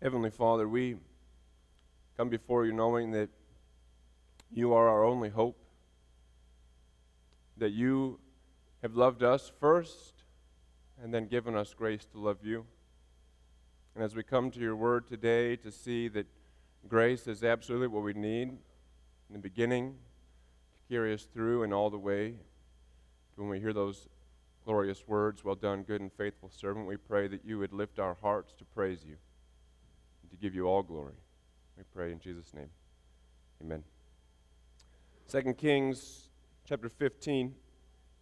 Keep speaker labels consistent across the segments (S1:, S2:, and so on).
S1: Heavenly Father, we come before you knowing that you are our only hope, that you have loved us first and then given us grace to love you. And as we come to your word today to see that grace is absolutely what we need in the beginning to carry us through and all the way, when we hear those glorious words, well done, good and faithful servant, we pray that you would lift our hearts to praise you and to give you all glory. We pray in Jesus' name. Amen. 2 Kings chapter 15.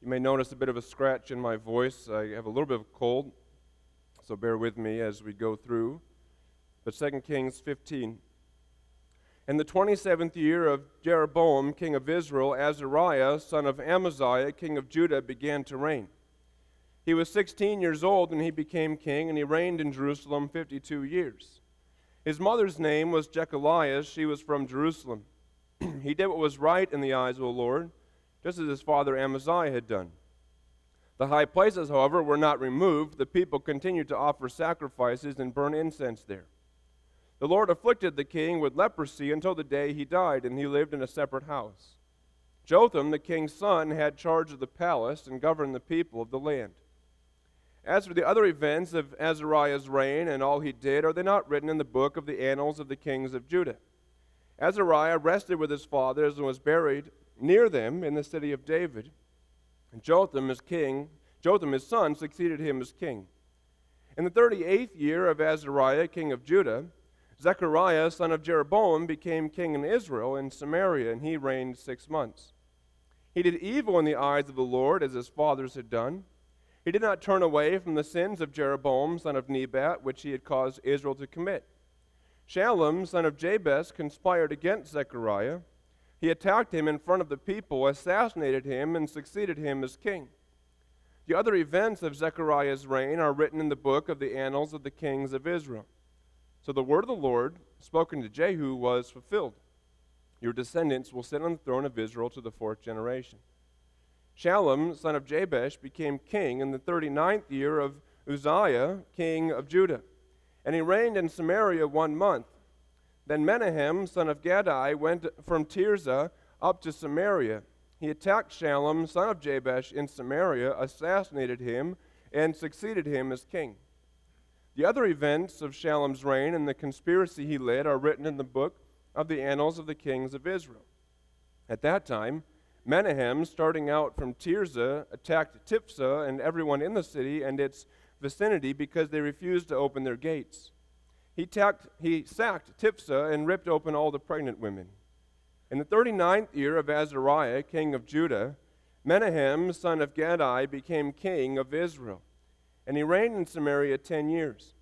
S1: You may notice a bit of a scratch in my voice. I have a little bit of a cold, so bear with me as we go through. But 2 Kings 15. In the 27th year of Jeroboam, king of Israel, Azariah, son of Amaziah, king of Judah, began to reign. He was 16 years old when he became king, and he reigned in Jerusalem 52 years. His mother's name was Jekoliah. She was from Jerusalem. he did what was right in the eyes of the Lord, just as his father Amaziah had done. The high places, however, were not removed. The people continued to offer sacrifices and burn incense there. The Lord afflicted the king with leprosy until the day he died, and he lived in a separate house. Jotham, the king's son, had charge of the palace and governed the people of the land. As for the other events of Azariah's reign and all he did, are they not written in the book of the annals of the kings of Judah? Azariah rested with his fathers and was buried near them in the city of David. And Jotham, his king, Jotham, his son, succeeded him as king. In the thirty eighth year of Azariah, king of Judah, Zechariah, son of Jeroboam, became king in Israel in Samaria, and he reigned six months. He did evil in the eyes of the Lord, as his fathers had done. He did not turn away from the sins of Jeroboam, son of Nebat, which he had caused Israel to commit. Shallum, son of Jabesh, conspired against Zechariah. He attacked him in front of the people, assassinated him, and succeeded him as king. The other events of Zechariah's reign are written in the book of the annals of the kings of Israel. So the word of the Lord spoken to Jehu was fulfilled. Your descendants will sit on the throne of Israel to the fourth generation. Shallum, son of Jabesh, became king in the thirty ninth year of Uzziah, king of Judah. And he reigned in Samaria one month. Then Menahem, son of Gadi, went from Tirzah up to Samaria. He attacked Shallum, son of Jabesh, in Samaria, assassinated him, and succeeded him as king. The other events of Shallum's reign and the conspiracy he led are written in the book of the annals of the kings of Israel. At that time, Menahem, starting out from Tirzah, attacked Tiphsah and everyone in the city and its vicinity because they refused to open their gates. He, tacked, he sacked Tiphsah and ripped open all the pregnant women. In the thirty ninth year of Azariah, king of Judah, Menahem, son of Gadi, became king of Israel and he reigned in Samaria ten years.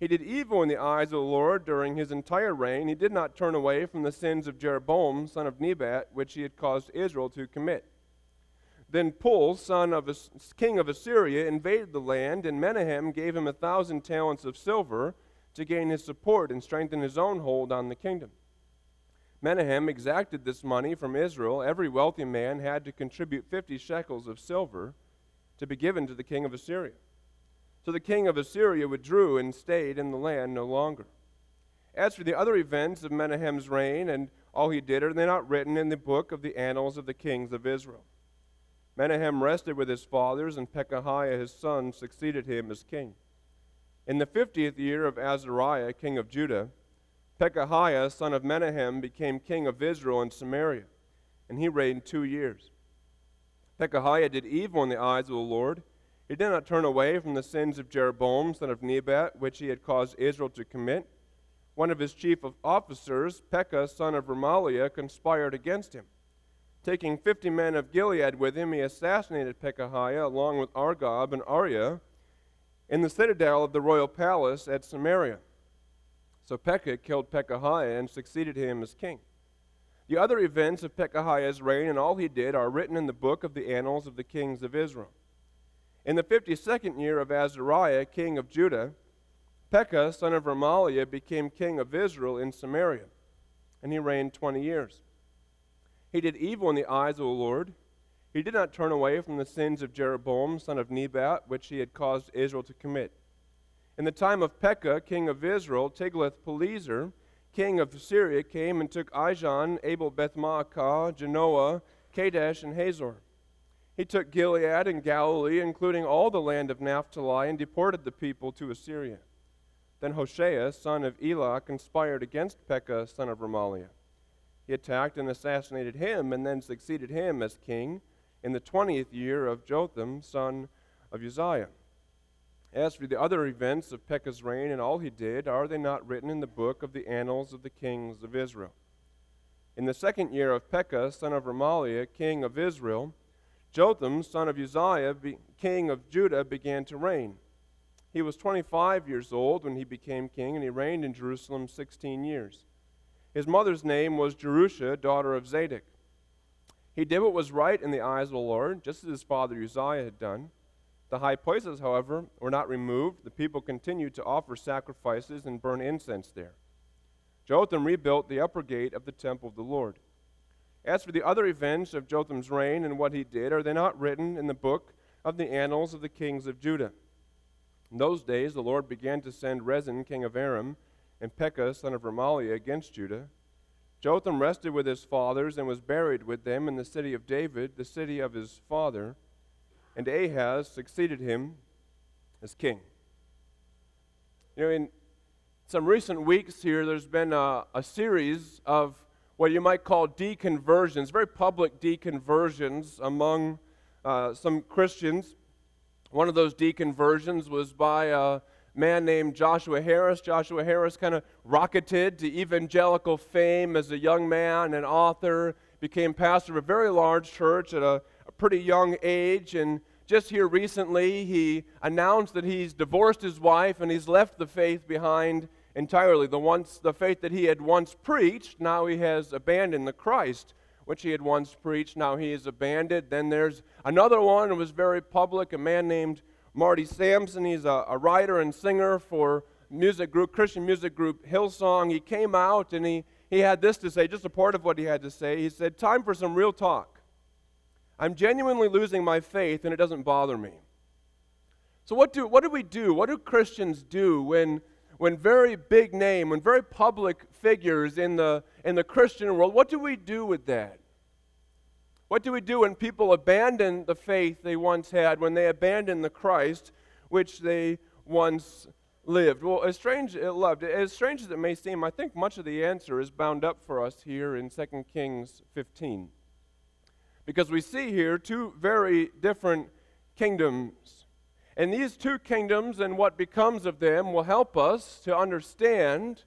S1: He did evil in the eyes of the Lord during his entire reign. He did not turn away from the sins of Jeroboam, son of Nebat, which he had caused Israel to commit. Then Pul, son of a, king of Assyria, invaded the land, and Menahem gave him a thousand talents of silver to gain his support and strengthen his own hold on the kingdom. Menahem exacted this money from Israel. Every wealthy man had to contribute fifty shekels of silver to be given to the king of Assyria. So the king of Assyria withdrew and stayed in the land no longer. As for the other events of Menahem's reign and all he did, are they not written in the book of the annals of the kings of Israel? Menahem rested with his fathers, and Pekahiah his son succeeded him as king. In the fiftieth year of Azariah, king of Judah, Pekahiah, son of Menahem, became king of Israel and Samaria, and he reigned two years. Pekahiah did evil in the eyes of the Lord he did not turn away from the sins of Jeroboam, son of Nebat, which he had caused Israel to commit. One of his chief officers, Pekah, son of Remaliah, conspired against him. Taking fifty men of Gilead with him, he assassinated Pekahiah along with Argob and Arieh in the citadel of the royal palace at Samaria. So Pekah killed Pekahiah and succeeded him as king. The other events of Pekahiah's reign and all he did are written in the book of the annals of the kings of Israel. In the 52nd year of Azariah, king of Judah, Pekah, son of Remaliah, became king of Israel in Samaria, and he reigned 20 years. He did evil in the eyes of the Lord. He did not turn away from the sins of Jeroboam, son of Nebat, which he had caused Israel to commit. In the time of Pekah, king of Israel, Tiglath-Pileser, king of Syria, came and took Ijon, Abel Beth-maachah, Janoah, Kadesh, and Hazor. He took Gilead and Galilee, including all the land of Naphtali, and deported the people to Assyria. Then Hoshea, son of Elah, conspired against Pekah, son of Remaliah. He attacked and assassinated him, and then succeeded him as king in the twentieth year of Jotham, son of Uzziah. As for the other events of Pekah's reign and all he did, are they not written in the book of the annals of the kings of Israel? In the second year of Pekah, son of Remaliah, king of Israel, Jotham, son of Uzziah, king of Judah, began to reign. He was 25 years old when he became king, and he reigned in Jerusalem 16 years. His mother's name was Jerusha, daughter of Zadok. He did what was right in the eyes of the Lord, just as his father Uzziah had done. The high places, however, were not removed. The people continued to offer sacrifices and burn incense there. Jotham rebuilt the upper gate of the temple of the Lord. As for the other events of Jotham's reign and what he did, are they not written in the book of the annals of the kings of Judah? In those days, the Lord began to send Rezin, king of Aram, and Pekah, son of Remaliah, against Judah. Jotham rested with his fathers and was buried with them in the city of David, the city of his father, and Ahaz succeeded him as king. You know, in some recent weeks here, there's been a, a series of what you might call deconversions, very public deconversions among uh, some Christians. One of those deconversions was by a man named Joshua Harris. Joshua Harris kind of rocketed to evangelical fame as a young man and author, became pastor of a very large church at a, a pretty young age, and just here recently he announced that he's divorced his wife and he's left the faith behind entirely. The, once, the faith that he had once preached, now he has abandoned the Christ which he had once preached, now he has abandoned. Then there's another one who was very public, a man named Marty Sampson. He's a, a writer and singer for music group, Christian music group Hillsong. He came out and he, he had this to say, just a part of what he had to say. He said, Time for some real talk. I'm genuinely losing my faith and it doesn't bother me. So, what do, what do we do? What do Christians do when, when very big name, when very public figures in the, in the Christian world, what do we do with that? What do we do when people abandon the faith they once had, when they abandon the Christ which they once lived? Well, as strange, it loved, as strange as it may seem, I think much of the answer is bound up for us here in 2 Kings 15. Because we see here two very different kingdoms. And these two kingdoms and what becomes of them will help us to understand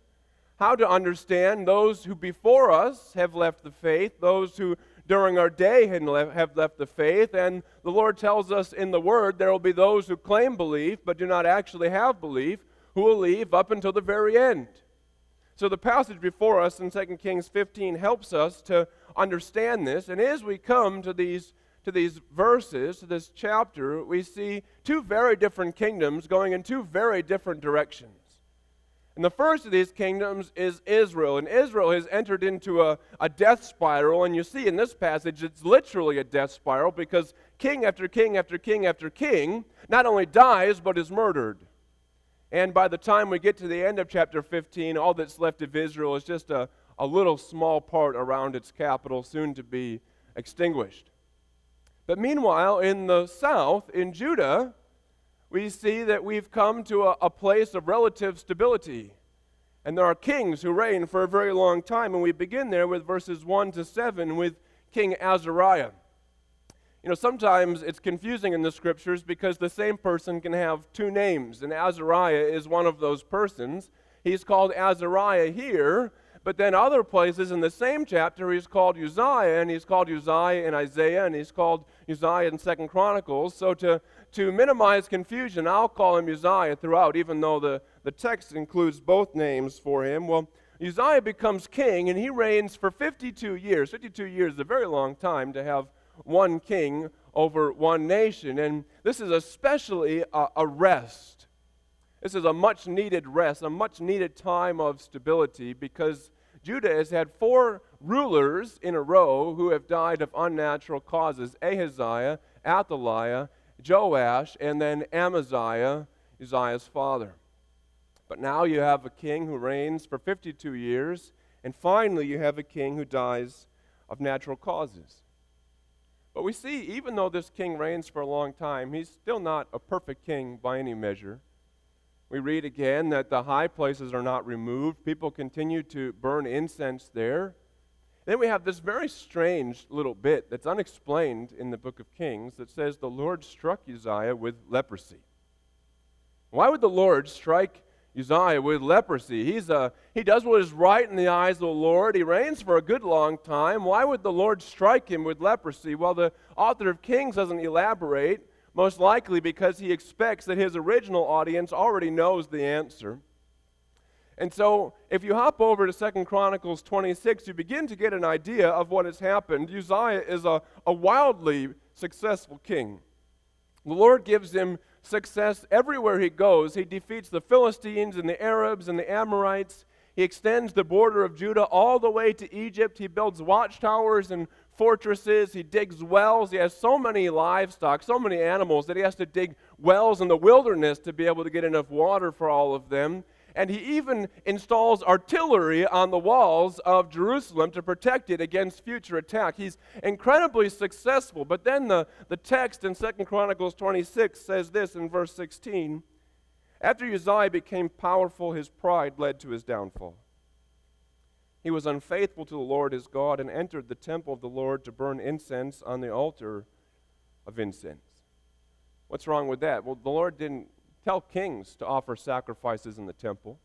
S1: how to understand those who before us have left the faith, those who during our day have left the faith. And the Lord tells us in the Word there will be those who claim belief but do not actually have belief who will leave up until the very end. So the passage before us in 2 Kings 15 helps us to understand this. And as we come to these, to these verses, to this chapter, we see two very different kingdoms going in two very different directions. And the first of these kingdoms is Israel. And Israel has entered into a, a death spiral. And you see in this passage, it's literally a death spiral because king after king after king after king not only dies, but is murdered. And by the time we get to the end of chapter 15, all that's left of Israel is just a, a little small part around its capital, soon to be extinguished. But meanwhile, in the south, in Judah, we see that we've come to a, a, place of relative stability. And there are kings who reign for a very long time. And we begin there with verses 1 to 7 with King Azariah. You know, sometimes it's confusing in the scriptures because the same person can have two names, and Azariah is one of those persons. He's called Azariah here, but then other places in the same chapter he's called Uzziah, and he's called Uzziah in Isaiah, and he's called Uzziah in Second Chronicles. So to to minimize confusion, I'll call him Uzziah throughout, even though the, the text includes both names for him. Well, Uzziah becomes king, and he reigns for 52 years. 52 years is a very long time to have one king over one nation. And this is especially a, a rest. This is a much needed rest, a much needed time of stability because Judah has had four rulers in a row who have died of unnatural causes Ahaziah, Athaliah, Joash, and then Amaziah, Uzziah's father. But now you have a king who reigns for 52 years, and finally you have a king who dies of natural causes. But we see, even though this king reigns for a long time, he's still not a perfect king by any measure. We read again that the high places are not removed. People continue to burn incense there. Then we have this very strange little bit that's unexplained in the book of Kings that says the Lord struck Uzziah with leprosy. Why would the Lord strike Uzziah with leprosy? He's a, he does what is right in the eyes of the Lord. He reigns for a good long time. Why would the Lord strike him with leprosy? Well, the author of Kings doesn't elaborate, most likely because he expects that his original audience already knows the answer. And so, if you hop over to Second Chronicles 26, you begin to get an idea of what has happened. Uzziah is a, a wildly successful king. The Lord gives him success everywhere he goes. He defeats the Philistines and the Arabs and the Amorites. He extends the border of Judah all the way to Egypt. He builds watchtowers and fortresses. He digs wells. He has so many livestock, so many animals that he has to dig wells in the wilderness to be able to get enough water for all of them and he even installs artillery on the walls of Jerusalem to protect it against future attack. He's incredibly successful. But then the, the text in 2 Chronicles 26 says this in verse 16 After Uzziah became powerful, his pride led to his downfall. He was unfaithful to the Lord his God and entered the temple of the Lord to burn incense on the altar of incense. What's wrong with that? Well, the Lord didn't tell kings to offer sacrifices in the temple.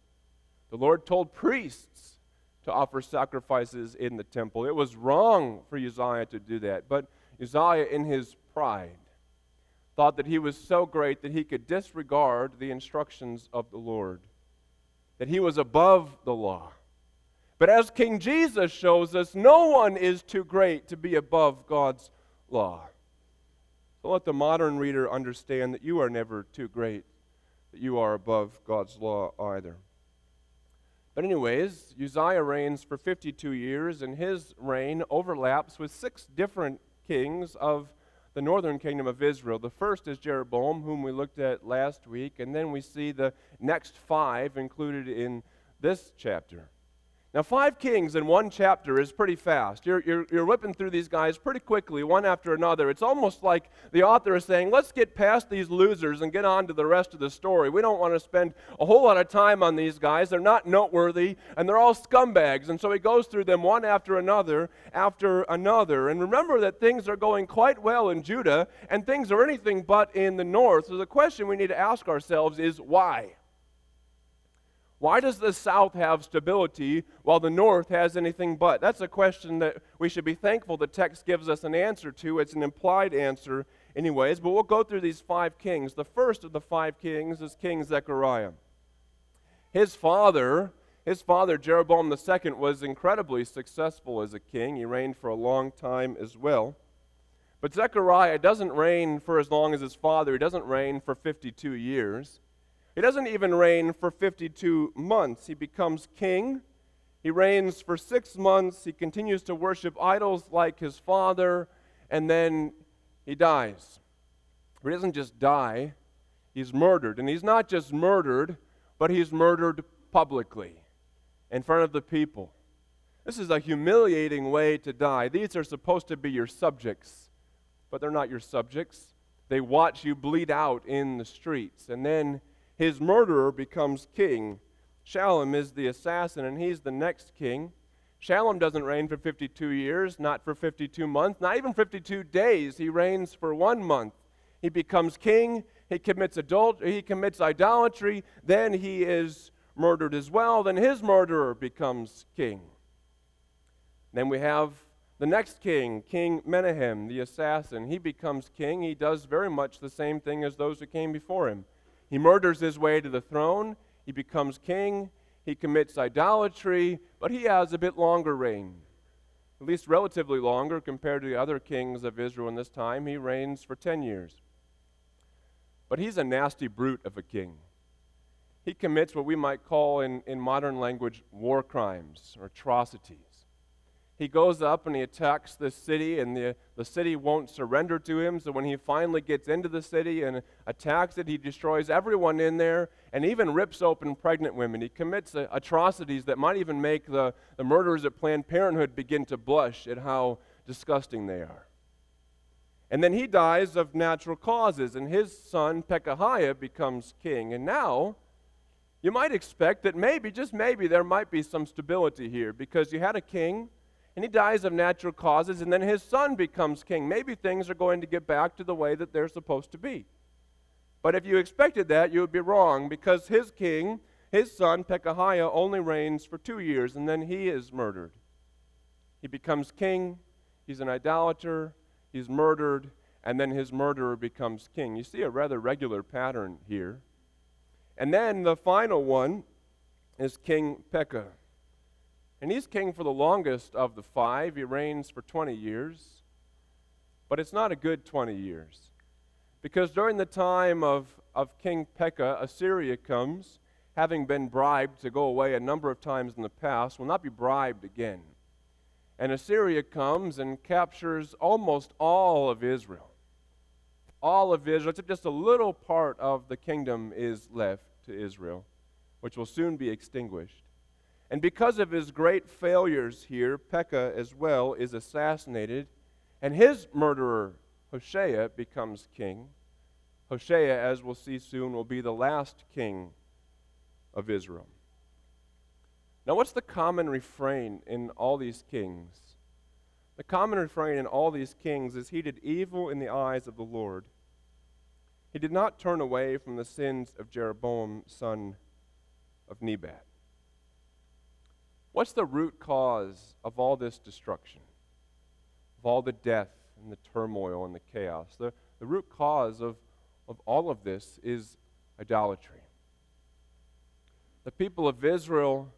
S1: The Lord told priests to offer sacrifices in the temple. It was wrong for Uzziah to do that. But Uzziah, in his pride, thought that he was so great that he could disregard the instructions of the Lord, that he was above the law. But as King Jesus shows us, no one is too great to be above God's law. So let the modern reader understand that you are never too great that you are above God's law either. But, anyways, Uzziah reigns for 52 years, and his reign overlaps with six different kings of the northern kingdom of Israel. The first is Jeroboam, whom we looked at last week, and then we see the next five included in this chapter. Now, five kings in one chapter is pretty fast. You're, you're, you're whipping through these guys pretty quickly, one after another. It's almost like the author is saying, let's get past these losers and get on to the rest of the story. We don't want to spend a whole lot of time on these guys. They're not noteworthy, and they're all scumbags. And so he goes through them one after another, after another. And remember that things are going quite well in Judah, and things are anything but in the north. So the question we need to ask ourselves is why? Why does the South have stability while the North has anything but? That's a question that we should be thankful the text gives us an answer to. It's an implied answer, anyways, but we'll go through these five kings. The first of the five kings is King Zechariah. His father, his father Jeroboam II, was incredibly successful as a king. He reigned for a long time as well. But Zechariah doesn't reign for as long as his father, he doesn't reign for 52 years. He doesn't even reign for 52 months. He becomes king. He reigns for six months. He continues to worship idols like his father, and then he dies. But he doesn't just die, he's murdered. And he's not just murdered, but he's murdered publicly in front of the people. This is a humiliating way to die. These are supposed to be your subjects, but they're not your subjects. They watch you bleed out in the streets. And then his murderer becomes king. Shallum is the assassin, and he's the next king. Shallum doesn't reign for 52 years, not for 52 months, not even 52 days. He reigns for one month. He becomes king. He commits adultery. He commits idolatry. Then he is murdered as well. Then his murderer becomes king. Then we have the next king, King Menahem, the assassin. He becomes king. He does very much the same thing as those who came before him. He murders his way to the throne. He becomes king. He commits idolatry, but he has a bit longer reign. At least relatively longer compared to the other kings of Israel in this time. He reigns for 10 years. But he's a nasty brute of a king. He commits what we might call in, in modern language war crimes or atrocities. He goes up and he attacks the city, and the, the city won't surrender to him. So when he finally gets into the city and attacks it, he destroys everyone in there and even rips open pregnant women. He commits uh, atrocities that might even make the, the murderers at Planned Parenthood begin to blush at how disgusting they are. And then he dies of natural causes, and his son Pekahiah becomes king. And now, you might expect that maybe, just maybe, there might be some stability here because you had a king and he dies of natural causes, and then his son becomes king. Maybe things are going to get back to the way that they're supposed to be. But if you expected that, you would be wrong because his king, his son, Pekahiah, only reigns for two years, and then he is murdered. He becomes king, he's an idolater, he's murdered, and then his murderer becomes king. You see a rather regular pattern here. And then the final one is King Pekah. And he's king for the longest of the five. He reigns for 20 years. But it's not a good 20 years. Because during the time of, of King Pekah, Assyria comes, having been bribed to go away a number of times in the past, will not be bribed again. And Assyria comes and captures almost all of Israel. All of Israel, except just a little part of the kingdom is left to Israel, which will soon be extinguished. And because of his great failures here, Pekah as well is assassinated, and his murderer, Hoshea, becomes king. Hoshea, as we'll see soon, will be the last king of Israel. Now, what's the common refrain in all these kings? The common refrain in all these kings is he did evil in the eyes of the Lord. He did not turn away from the sins of Jeroboam, son of Nebat. What's the root cause of all this destruction? Of all the death and the turmoil and the chaos? The, the root cause of, of all of this is idolatry. The people of Israel,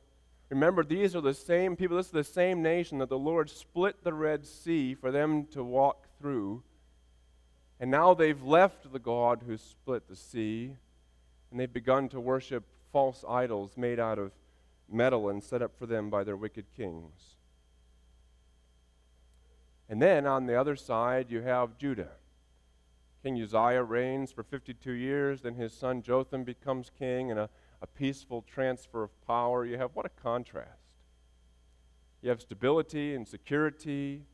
S1: remember, these are the same people, this is the same nation that the Lord split the Red Sea for them to walk through. And now they've left the God who split the sea, and they've begun to worship false idols made out of and set up for them by their wicked kings. And then on the other side, you have Judah. King Uzziah reigns for 52 years, then his son Jotham becomes king, and a, a peaceful transfer of power. You have what a contrast. You have stability and security.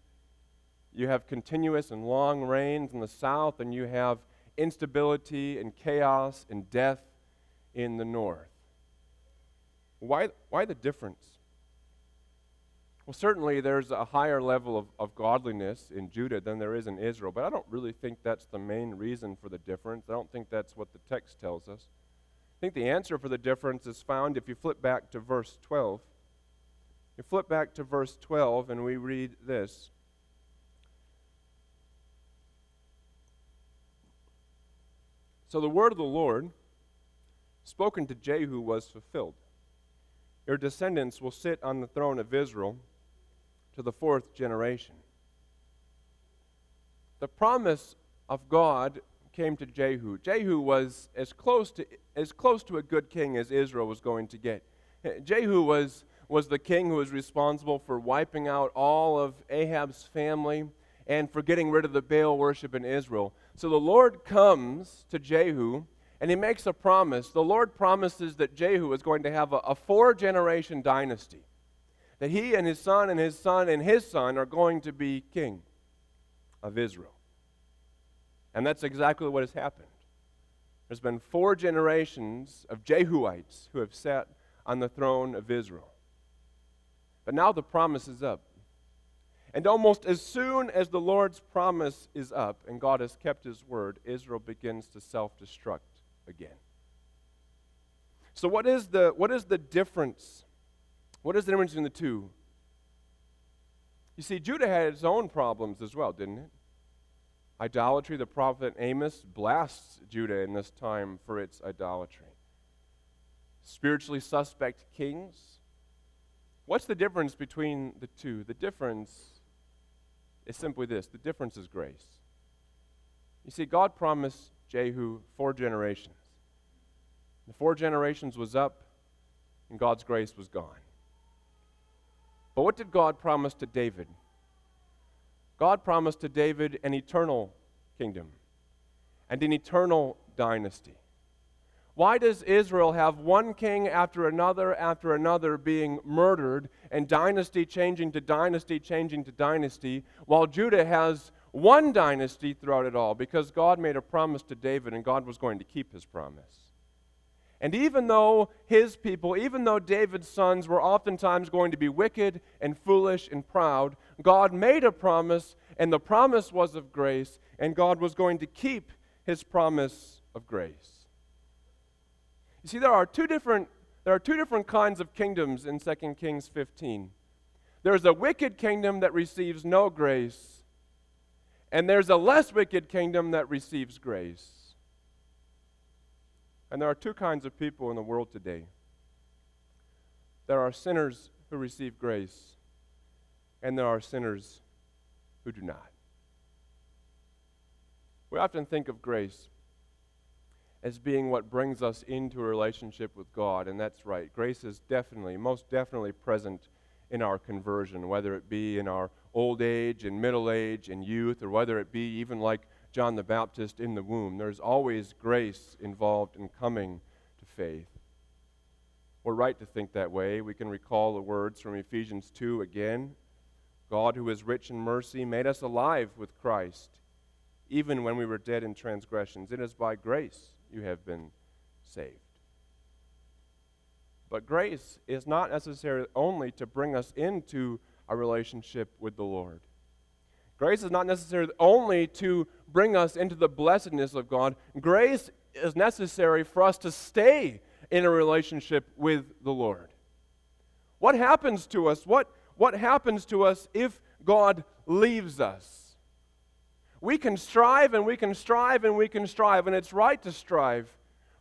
S1: You have continuous and long reigns in the south, and you have instability and chaos and death in the north. Why, why the difference? Well, certainly there's a higher level of, of godliness in Judah than there is in Israel, but I don't really think that's the main reason for the difference. I don't think that's what the text tells us. I think the answer for the difference is found if you flip back to verse 12. You flip back to verse 12 and we read this. So the word of the Lord spoken to Jehu was fulfilled. Your descendants will sit on the throne of Israel to the fourth generation. The promise of God came to Jehu. Jehu was as close to, as close to a good king as Israel was going to get. Jehu was, was the king who was responsible for wiping out all of Ahab's family and for getting rid of the Baal worship in Israel. So the Lord comes to Jehu and he makes a promise. The Lord promises that Jehu is going to have a, a four generation dynasty, that he and his son and his son and his son are going to be king of Israel. And that's exactly what has happened. There's been four generations of Jehuites who have sat on the throne of Israel. But now the promise is up. And almost as soon as the Lord's promise is up and God has kept his word, Israel begins to self destruct again. So, what is the, what is the difference? What is the difference between the two? You see, Judah had its own problems as well, didn't it? Idolatry, the prophet Amos blasts Judah in this time for its idolatry. Spiritually suspect kings. What's the difference between the two? The difference is simply this the difference is grace. You see, God promised Jehu four generations. The four generations was up, and God's grace was gone. But what did God promise to David? God promised to David an eternal kingdom and an eternal dynasty. Why does Israel have one king after another after another being murdered and dynasty changing to dynasty changing to dynasty while Judah has one dynasty throughout it all? Because God made a promise to David and God was going to keep his promise. And even though his people, even though David's sons were oftentimes going to be wicked and foolish and proud, God made a promise, and the promise was of grace, and God was going to keep his promise of grace. You see, there are two different, there are two different kinds of kingdoms in 2 Kings 15. There's a wicked kingdom that receives no grace, and there's a less wicked kingdom that receives grace. And there are two kinds of people in the world today. There are sinners who receive grace, and there are sinners who do not. We often think of grace as being what brings us into a relationship with God, and that's right. Grace is definitely, most definitely present in our conversion, whether it be in our old age and middle age and youth, or whether it be even like John the Baptist in the womb. There's always grace involved in coming to faith. We're right to think that way. We can recall the words from Ephesians 2 again. God, who is rich in mercy, made us alive with Christ, even when we were dead in transgressions. It is by grace you have been saved. But grace is not necessary only to bring us into a relationship with the Lord. Grace is not necessary only to bring us into the blessedness of God. Grace is necessary for us to stay in a relationship with the Lord. What happens to us? What, what happens to us if God leaves us? We can strive and we can strive and we can strive, and it's right to strive.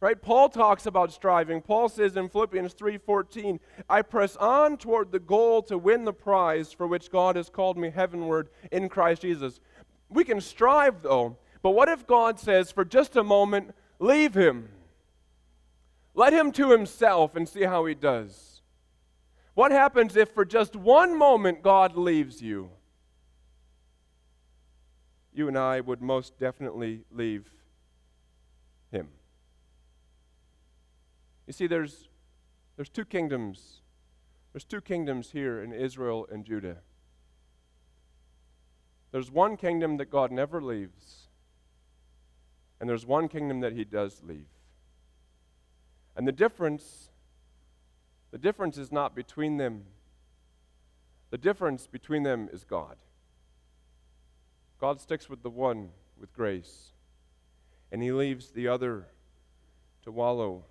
S1: Right? Paul talks about striving. Paul says in Philippians 3:14, "I press on toward the goal to win the prize for which God has called me heavenward in Christ Jesus." We can strive though. But what if God says for just a moment, leave him? Let him to himself and see how he does. What happens if for just one moment God leaves you? you and I would most definitely leave him. You see, there's, there's two kingdoms. There's two kingdoms here in Israel and Judah. There's one kingdom that God never leaves, and there's one kingdom that he does leave. And the difference, the difference is not between them. The difference between them is God. God sticks with the one with grace, and he leaves the other to wallow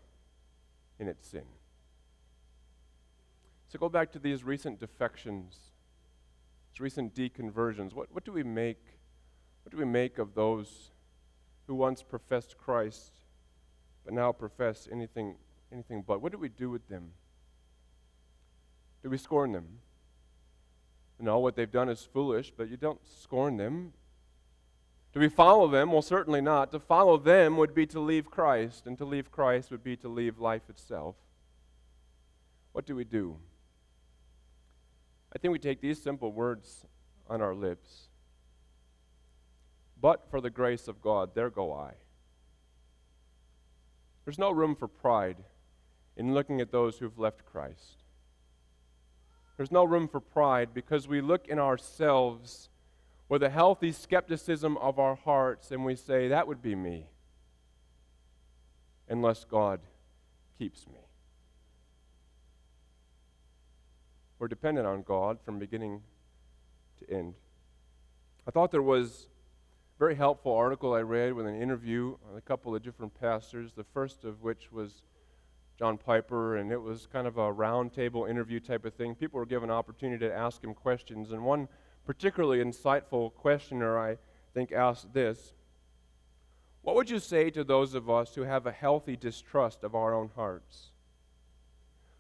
S1: in its sin. So go back to these recent defections, these recent deconversions. What, what do we make? What do we make of those who once professed Christ but now profess anything, anything but? What do we do with them? Do we scorn them? No, what they've done is foolish, but you don't scorn them. Do we follow them? Well, certainly not. To follow them would be to leave Christ, and to leave Christ would be to leave life itself. What do we do? I think we take these simple words on our lips. But for the grace of God, there go I. There's no room for pride in looking at those who've left Christ. There's no room for pride because we look in ourselves with a healthy skepticism of our hearts and we say, that would be me, unless God keeps me. We're dependent on God from beginning to end. I thought there was a very helpful article I read with an interview on a couple of different pastors, the first of which was John Piper, and it was kind of a roundtable interview type of thing. People were given an opportunity to ask him questions, and one particularly insightful questioner, I think, asked this What would you say to those of us who have a healthy distrust of our own hearts?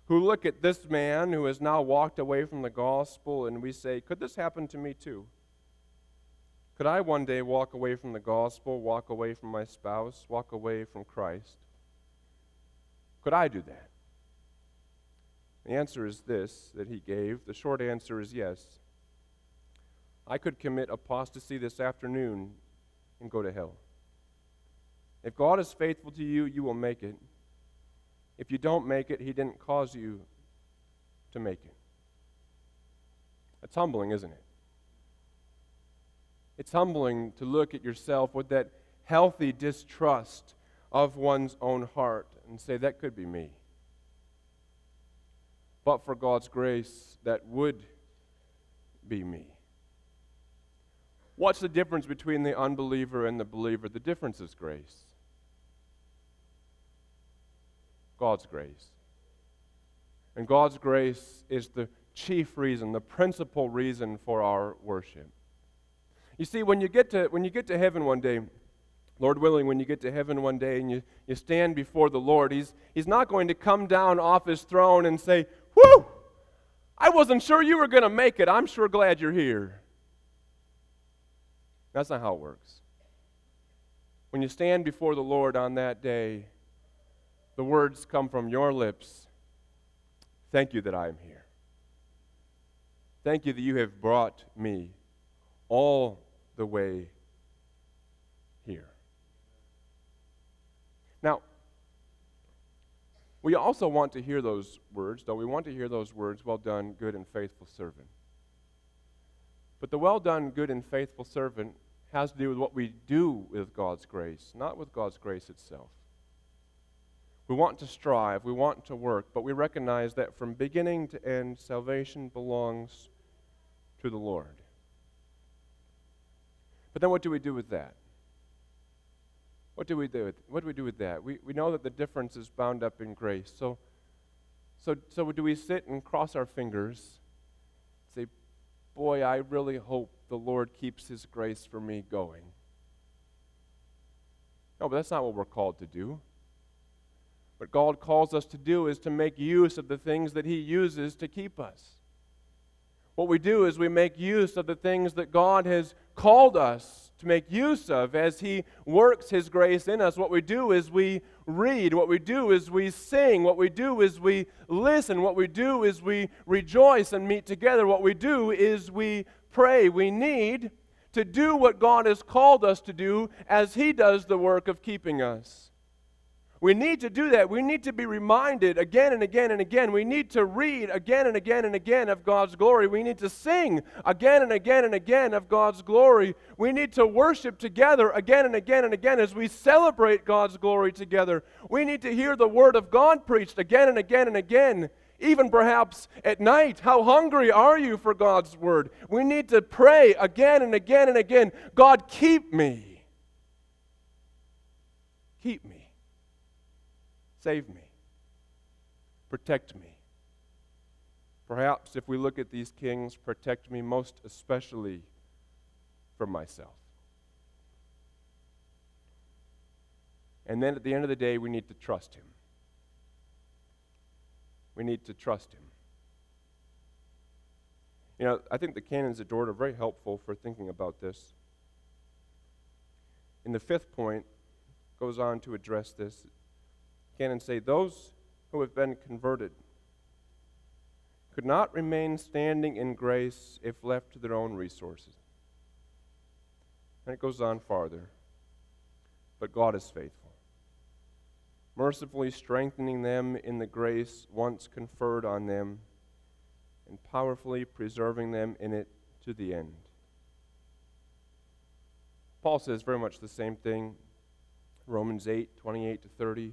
S1: Who look at this man who has now walked away from the gospel and we say, Could this happen to me too? Could I one day walk away from the gospel, walk away from my spouse, walk away from Christ? Could I do that? The answer is this that he gave. The short answer is yes. I could commit apostasy this afternoon and go to hell. If God is faithful to you, you will make it. If you don't make it, He didn't cause you to make it. That's humbling, isn't it? It's humbling to look at yourself with that healthy distrust of one's own heart and say, that could be me. But for God's grace, that would be me. What's the difference between the unbeliever and the believer? The difference is grace. God's grace. And God's grace is the chief reason, the principal reason for our worship. You see, when you get to, when you get to heaven one day, Lord willing, when you get to heaven one day and you, you stand before the Lord, he's, he's not going to come down off his throne and say, Whew! I wasn't sure you were going to make it. I'm sure glad you're here. That's not how it works. When you stand before the Lord on that day, the words come from your lips Thank you that I am here. Thank you that you have brought me all the way here. Now, we also want to hear those words, though we want to hear those words, well done, good and faithful servant. But the well done, good and faithful servant has to do with what we do with God's grace, not with God's grace itself. We want to strive, we want to work, but we recognize that from beginning to end, salvation belongs to the Lord. But then what do we do with that? What do we do with, what do we do with that? We, we know that the difference is bound up in grace. So, so, so do we sit and cross our fingers, Boy, I really hope the Lord keeps His grace for me going? No, but that's not what we're called to do. What God calls us to do is to make use of the things that He uses to keep us. What we do is we make use of the things that God has called us to make use of as He works His grace in us. What we do is we read. What we do is we sing. What we do is we listen. What we do is we rejoice and meet together. What we do is we pray. We need to do what God has called us to do as He does the work of keeping us. We need to do that. We need to be reminded again and again and again. We need to read again and again and again of God's glory. We need to sing again and again and again of God's glory. We need to worship together again and again and again as we celebrate God's glory together. We need to hear the word of God preached again and again and again. Even perhaps at night, how hungry are you for God's word? We need to pray again and again and again God, keep me. Keep me. Save me. Protect me. Perhaps if we look at these kings, protect me most especially from myself. And then at the end of the day, we need to trust him. We need to trust him. You know, I think the canons of Dort are very helpful for thinking about this. In the fifth point, goes on to address this and say, Those who have been converted could not remain standing in grace if left to their own resources. And it goes on farther. But God is faithful, mercifully strengthening them in the grace once conferred on them, and powerfully preserving them in it to the end. Paul says very much the same thing. Romans 8, 28 to 30.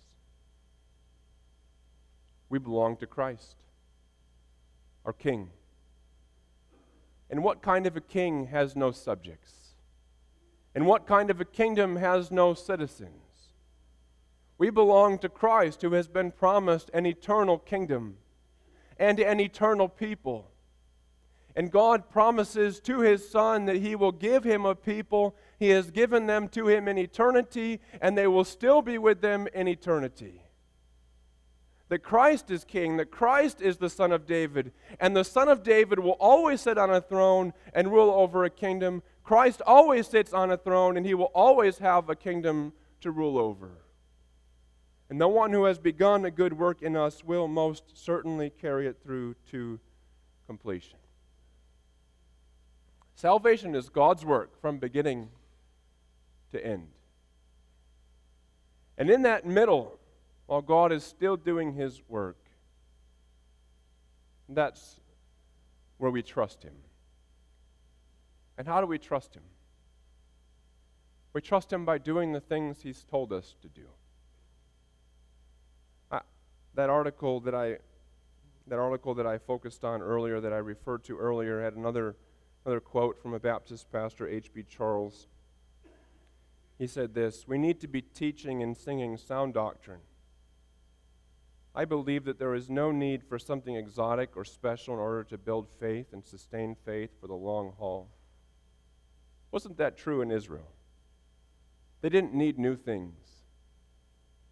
S1: We belong to Christ, our King. And what kind of a king has no subjects? And what kind of a kingdom has no citizens? We belong to Christ, who has been promised an eternal kingdom. and an eternal people. And God promises to his Son that he will give him a people. He has given them to him in eternity, and they will still be with them in eternity. That Christ is king, that Christ is the Son of David, and the Son of David will always sit on a throne and rule over a kingdom. Christ always sits on a throne, and he will always have a kingdom to rule over. And the one who has begun a good work in us will most certainly carry it through to completion. Salvation is God's work from beginning to end. And in that middle, while God is still doing his work, that's where we trust him. And how do we trust him? We trust him by doing the things he's told us to do. that article that I that article that I focused on earlier that I referred to earlier had another Another quote from a Baptist pastor, H.B. Charles. He said this We need to be teaching and singing sound doctrine. I believe that there is no need for something exotic or special in order to build faith and sustain faith for the long haul. Wasn't that true in Israel? They didn't need new things.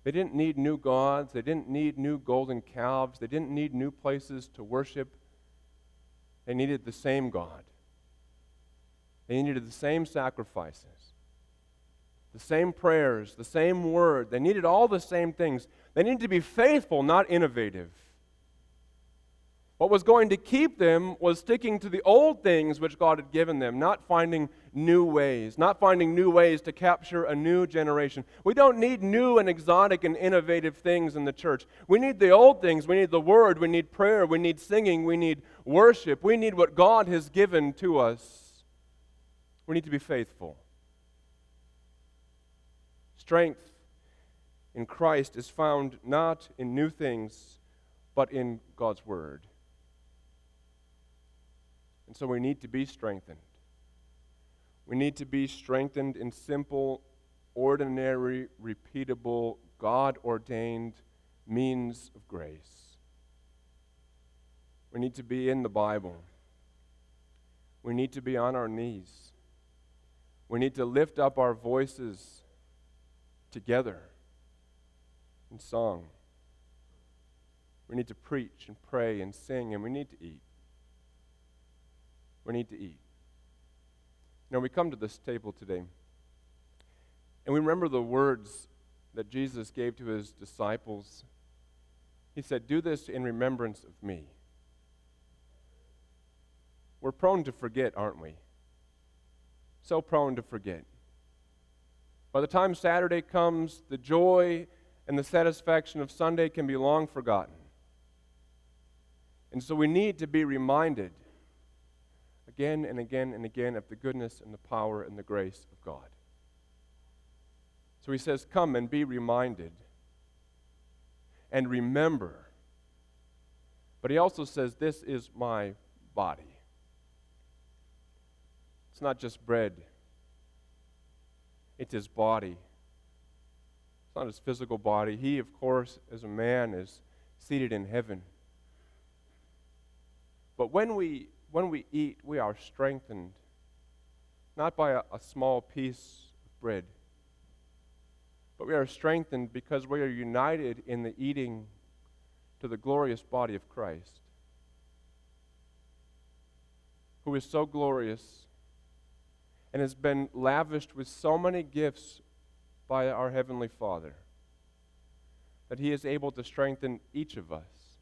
S1: They didn't need new gods. They didn't need new golden calves. They didn't need new places to worship. They needed the same God. They needed the same sacrifices, the same prayers, the same word. They needed all the same things. They needed to be faithful, not innovative. What was going to keep them was sticking to the old things which God had given them, not finding new ways, not finding new ways to capture a new generation. We don't need new and exotic and innovative things in the church. We need the old things. We need the word. We need prayer. We need singing. We need worship. We need what God has given to us. We need to be faithful. Strength in Christ is found not in new things, but in God's Word. And so we need to be strengthened. We need to be strengthened in simple, ordinary, repeatable, God ordained means of grace. We need to be in the Bible. We need to be on our knees. We need to lift up our voices together in song. We need to preach and pray and sing, and we need to eat. We need to eat. Now, we come to this table today, and we remember the words that Jesus gave to his disciples. He said, Do this in remembrance of me. We're prone to forget, aren't we? so prone to forget. By the time Saturday comes, the joy and the satisfaction of Sunday can be long forgotten. And so we need to be reminded again and again and again of the goodness and the power and the grace of God. So he says, Come and be reminded and remember. But he also says, This is my body. It's not just bread, it's his body. It's not his physical body. He, of course, as a man, is seated in heaven. But when we, when we eat, we are strengthened, not by a, a small piece of bread, but we are strengthened because we are united in the eating to the glorious body of Christ, who is so glorious and has been lavished with so many gifts by our Heavenly Father that He is able to strengthen each of us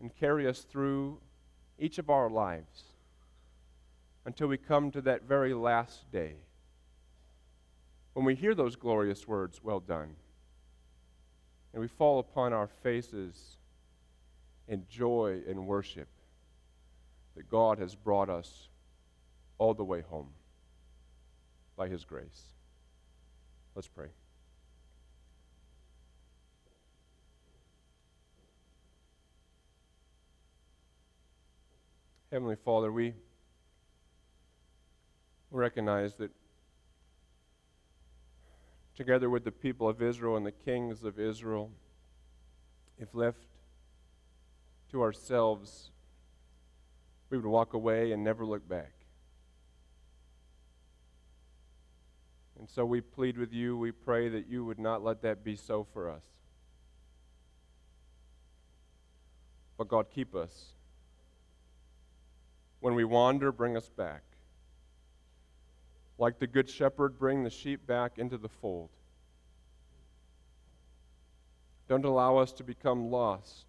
S1: and carry us through each of our lives until we come to that very last day. When we hear those glorious words, Well done, and we fall upon our faces in joy and worship that God has brought us all the way home by His grace. Let's pray. Heavenly Father, we recognize that together with the people of Israel and the kings of Israel, if left to ourselves, we would walk away and never look back. And so we plead with you, we pray that you would not let that be so for us. But God, keep us. When we wander, bring us back. Like the Good Shepherd, bring the sheep back into the fold. Don't allow us to become lost.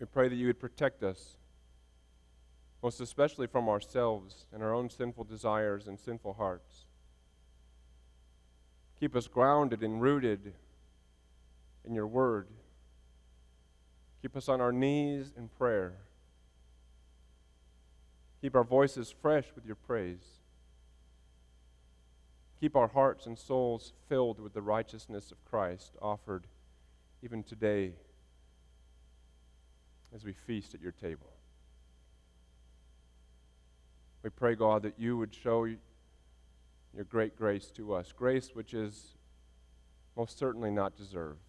S1: We pray that you would protect us, most especially from ourselves and our own sinful desires and sinful hearts. Keep us grounded and rooted in your word. Keep us on our knees in prayer. Keep our voices fresh with your praise. Keep our hearts and souls filled with the righteousness of Christ offered even today as we feast at your table. We pray, God, that you would show your great grace to us, grace which is most certainly not deserved,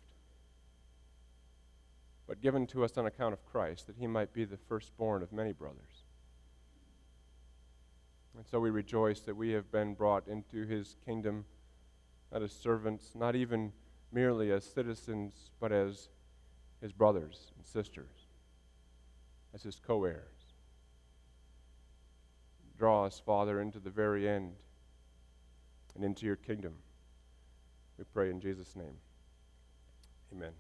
S1: but given to us on account of Christ, that he might be the firstborn of many brothers. And so we rejoice that we have been brought into his kingdom, not as servants, not even merely as citizens, but as his brothers and sisters, as his co heirs. Draw us, Father, into the very end and into your kingdom. We pray in Jesus' name. Amen.